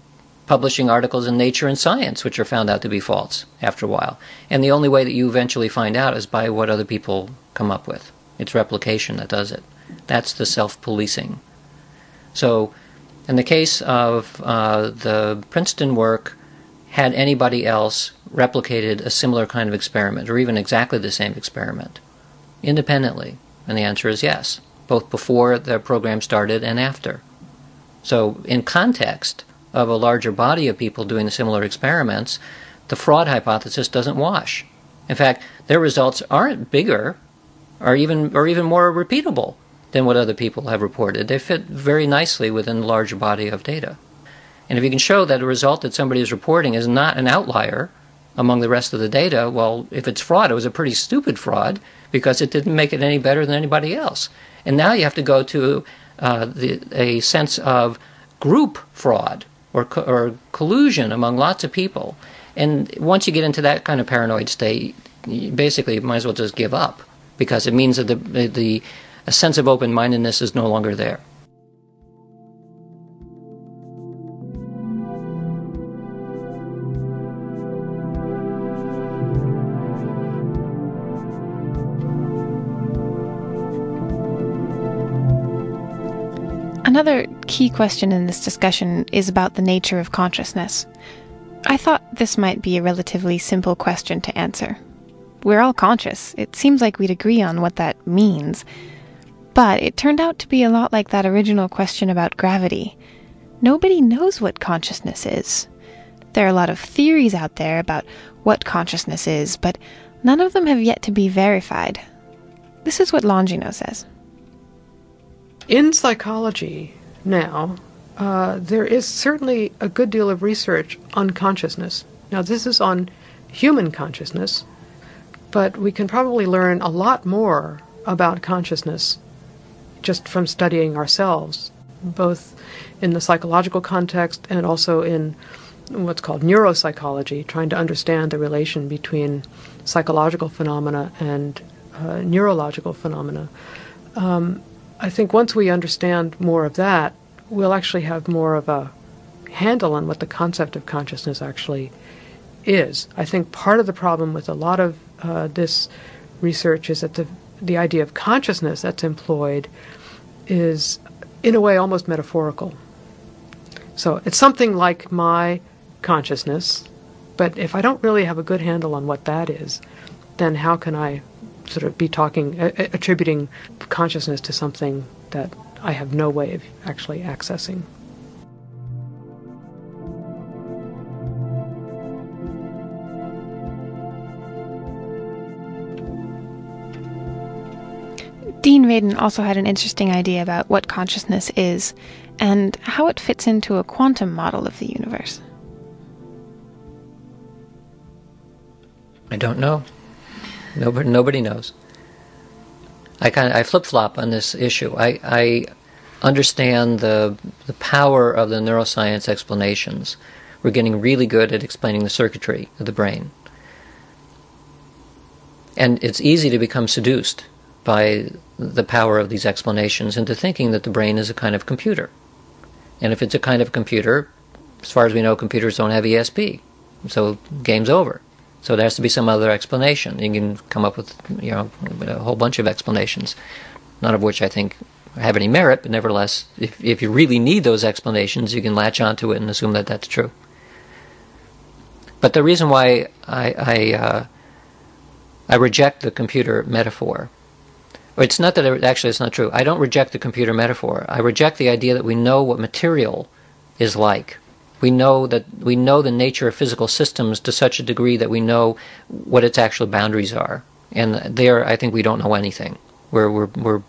publishing articles in Nature and Science which are found out to be false after a while. And the only way that you eventually find out is by what other people come up with. It's replication that does it. That's the self-policing. So in the case of uh, the Princeton work had anybody else replicated a similar kind of experiment or even exactly the same experiment independently? And the answer is yes, both before the program started and after. So, in context of a larger body of people doing similar experiments, the fraud hypothesis doesn't wash. In fact, their results aren't bigger or even or even more repeatable than what other people have reported. They fit very nicely within the larger body of data. And if you can show that a result that somebody is reporting is not an outlier among the rest of the data, well, if it's fraud, it was a pretty stupid fraud because it didn't make it any better than anybody else. And now you have to go to uh, the, a sense of group fraud or, co- or collusion among lots of people. And once you get into that kind of paranoid state, you basically might as well just give up because it means that the, the a sense of open mindedness is no longer there. Another key question in this discussion is about the nature of consciousness. I thought this might be a relatively simple question to answer. We're all conscious. It seems like we'd agree on what that means. But it turned out to be a lot like that original question about gravity. Nobody knows what consciousness is. There are a lot of theories out there about what consciousness is, but none of them have yet to be verified. This is what Longino says. In psychology now, uh, there is certainly a good deal of research on consciousness. Now, this is on human consciousness, but we can probably learn a lot more about consciousness just from studying ourselves, both in the psychological context and also in what's called neuropsychology, trying to understand the relation between psychological phenomena and uh, neurological phenomena. Um, I think once we understand more of that, we'll actually have more of a handle on what the concept of consciousness actually is. I think part of the problem with a lot of uh, this research is that the the idea of consciousness that's employed is, in a way, almost metaphorical. So it's something like my consciousness, but if I don't really have a good handle on what that is, then how can I sort of be talking, uh, attributing consciousness to something that I have no way of actually accessing. Dean Radin also had an interesting idea about what consciousness is and how it fits into a quantum model of the universe. I don't know. Nobody, nobody knows. I kind of I flip flop on this issue. I, I understand the the power of the neuroscience explanations. We're getting really good at explaining the circuitry of the brain, and it's easy to become seduced by the power of these explanations into thinking that the brain is a kind of computer. And if it's a kind of computer, as far as we know, computers don't have ESP, so game's over. So there has to be some other explanation. You can come up with you know a whole bunch of explanations, none of which I think have any merit, but nevertheless, if if you really need those explanations, you can latch onto it and assume that that's true. But the reason why I, I uh, I reject the computer metaphor. Or it's not that I, actually it's not true. I don't reject the computer metaphor. I reject the idea that we know what material is like. We know that we know the nature of physical systems to such a degree that we know what its actual boundaries are. And there, I think we don't know anything. We're we're, we're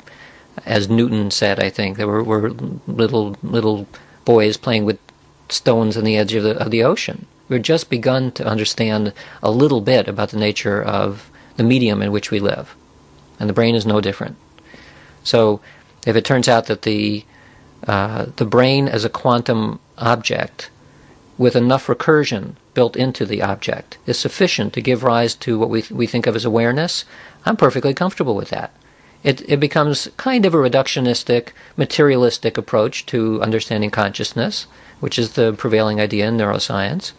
as Newton said, I think, that we're, we're little little boys playing with stones on the edge of the of the ocean. We've just begun to understand a little bit about the nature of the medium in which we live, and the brain is no different. So, if it turns out that the uh, the brain as a quantum object with enough recursion built into the object is sufficient to give rise to what we, we think of as awareness, I'm perfectly comfortable with that. It, it becomes kind of a reductionistic, materialistic approach to understanding consciousness, which is the prevailing idea in neuroscience.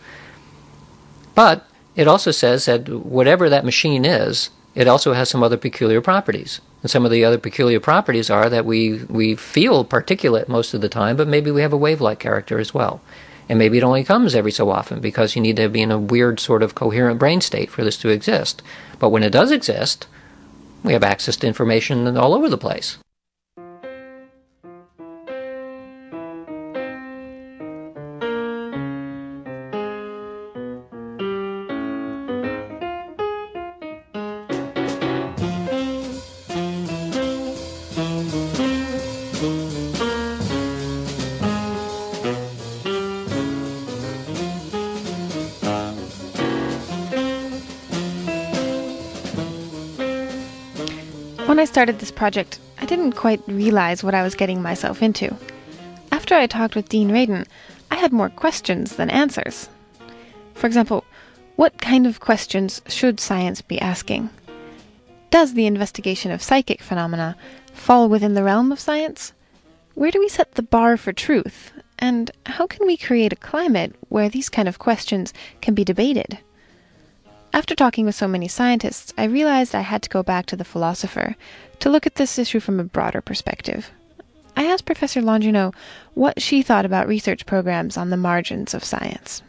But it also says that whatever that machine is, it also has some other peculiar properties. And some of the other peculiar properties are that we, we feel particulate most of the time, but maybe we have a wave like character as well. And maybe it only comes every so often because you need to be in a weird sort of coherent brain state for this to exist. But when it does exist, we have access to information all over the place. Started this project, I didn't quite realize what I was getting myself into. After I talked with Dean Radin, I had more questions than answers. For example, what kind of questions should science be asking? Does the investigation of psychic phenomena fall within the realm of science? Where do we set the bar for truth? And how can we create a climate where these kind of questions can be debated? After talking with so many scientists, I realized I had to go back to the philosopher to look at this issue from a broader perspective. I asked Professor Longino what she thought about research programs on the margins of science.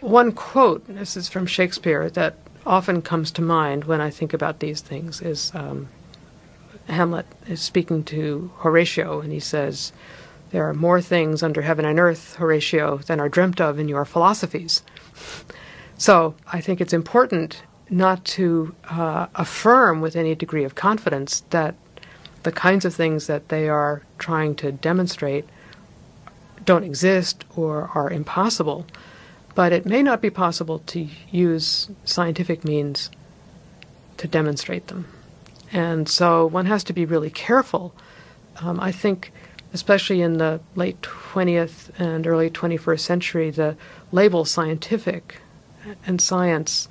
One quote, this is from Shakespeare, that often comes to mind when I think about these things is um, Hamlet is speaking to Horatio, and he says, There are more things under heaven and earth, Horatio, than are dreamt of in your philosophies. So I think it's important not to uh, affirm with any degree of confidence that the kinds of things that they are trying to demonstrate don't exist or are impossible. But it may not be possible to use scientific means to demonstrate them. And so one has to be really careful. Um, I think, especially in the late 20th and early 21st century, the label scientific and science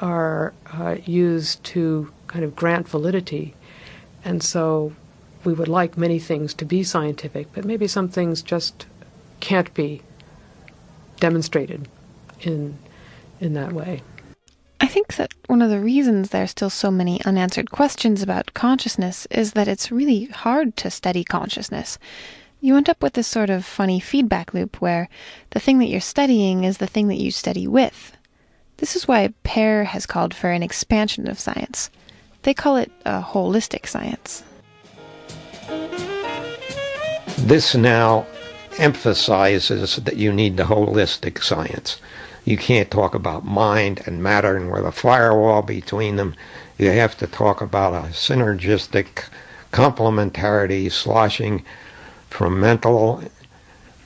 are uh, used to kind of grant validity. And so we would like many things to be scientific, but maybe some things just can't be demonstrated in in that way. I think that one of the reasons there are still so many unanswered questions about consciousness is that it's really hard to study consciousness. You end up with this sort of funny feedback loop where the thing that you're studying is the thing that you study with. This is why PEAR has called for an expansion of science. They call it a holistic science. This now emphasizes that you need the holistic science. You can't talk about mind and matter and with a firewall between them. You have to talk about a synergistic complementarity sloshing from mental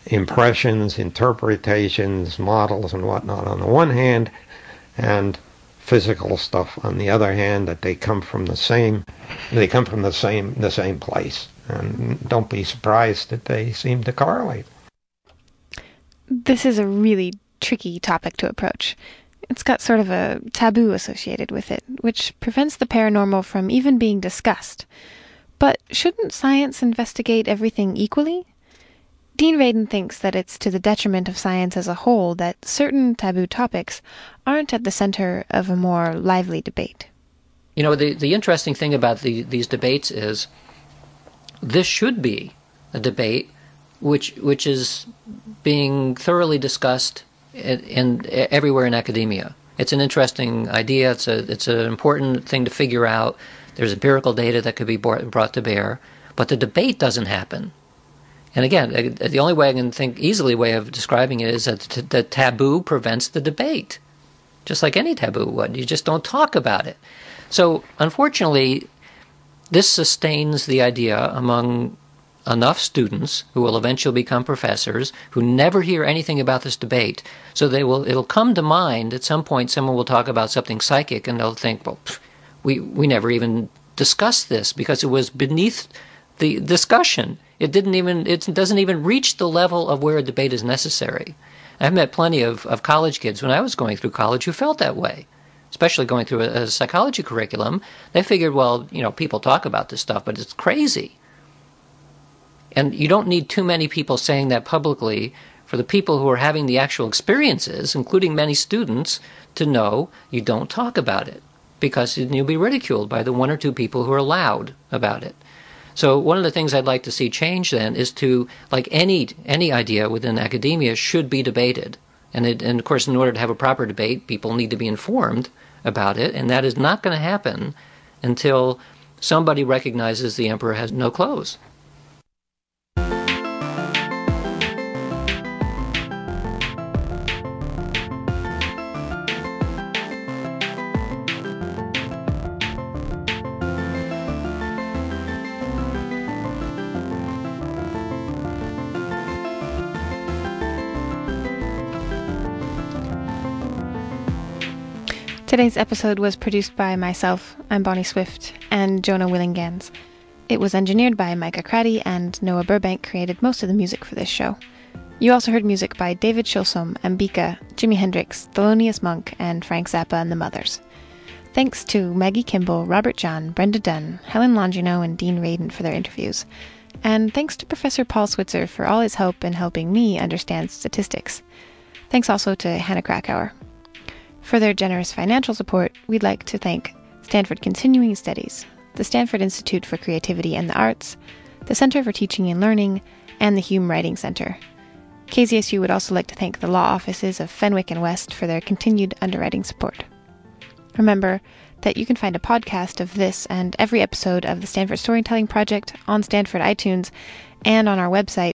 impressions, interpretations, models, and whatnot on the one hand, and physical stuff on the other hand that they come from the same they come from the same the same place and don't be surprised that they seem to correlate This is a really tricky topic to approach. It's got sort of a taboo associated with it, which prevents the paranormal from even being discussed. But shouldn't science investigate everything equally? Dean Radin thinks that it's to the detriment of science as a whole that certain taboo topics aren't at the center of a more lively debate. You know, the, the interesting thing about the, these debates is this should be a debate which which is being thoroughly discussed in, in everywhere in academia. It's an interesting idea. It's a it's an important thing to figure out. There's empirical data that could be brought, brought to bear, but the debate doesn't happen. And again, uh, the only way I can think easily way of describing it is that the taboo prevents the debate, just like any taboo would. You just don't talk about it. So unfortunately, this sustains the idea among enough students who will eventually become professors who never hear anything about this debate. So they will it'll come to mind at some point someone will talk about something psychic and they'll think, well, pff, we we never even discussed this because it was beneath the discussion. It didn't even it doesn't even reach the level of where a debate is necessary. I've met plenty of, of college kids when I was going through college who felt that way especially going through a, a, psychology curriculum, they figured, well, you know, people talk about this stuff, but it's crazy. And you don't need too many people saying that publicly for the people who are having the actual experiences, including many students, to know you don't talk about it because you'll be ridiculed by the one or two people who are loud about it. So one of the things I'd like to see change then is to like any any idea within academia should be debated. And, it, and of course, in order to have a proper debate, people need to be informed about it, and that is not going to happen until somebody recognizes the emperor has no clothes. Today's episode was produced by myself, I'm Bonnie Swift, and Jonah Willihnganz. It was engineered by Micah Craddy, and Noah Burbank created most of the music for this show. You also heard music by David Shilsom, Ambika, Jimi Hendrix, Thelonious Monk, and Frank Zappa and the Mothers. Thanks to Maggie Kimball, Robert Jahn, Brenda Dunne, Helen Longino, and Dean Radin for their interviews. And thanks to Professor Paul Switzer for all his help in helping me understand statistics. Thanks also to Hannah Krakauer. For their generous financial support, we'd like to thank Stanford Continuing Studies, the Stanford Institute for Creativity and the Arts, the Center for Teaching and Learning, and the Hume Writing Center. KZSU would also like to thank the law offices of Fenwick and West for their continued underwriting support. Remember that you can find a podcast of this and every episode of the Stanford Storytelling Project on Stanford iTunes and on our website,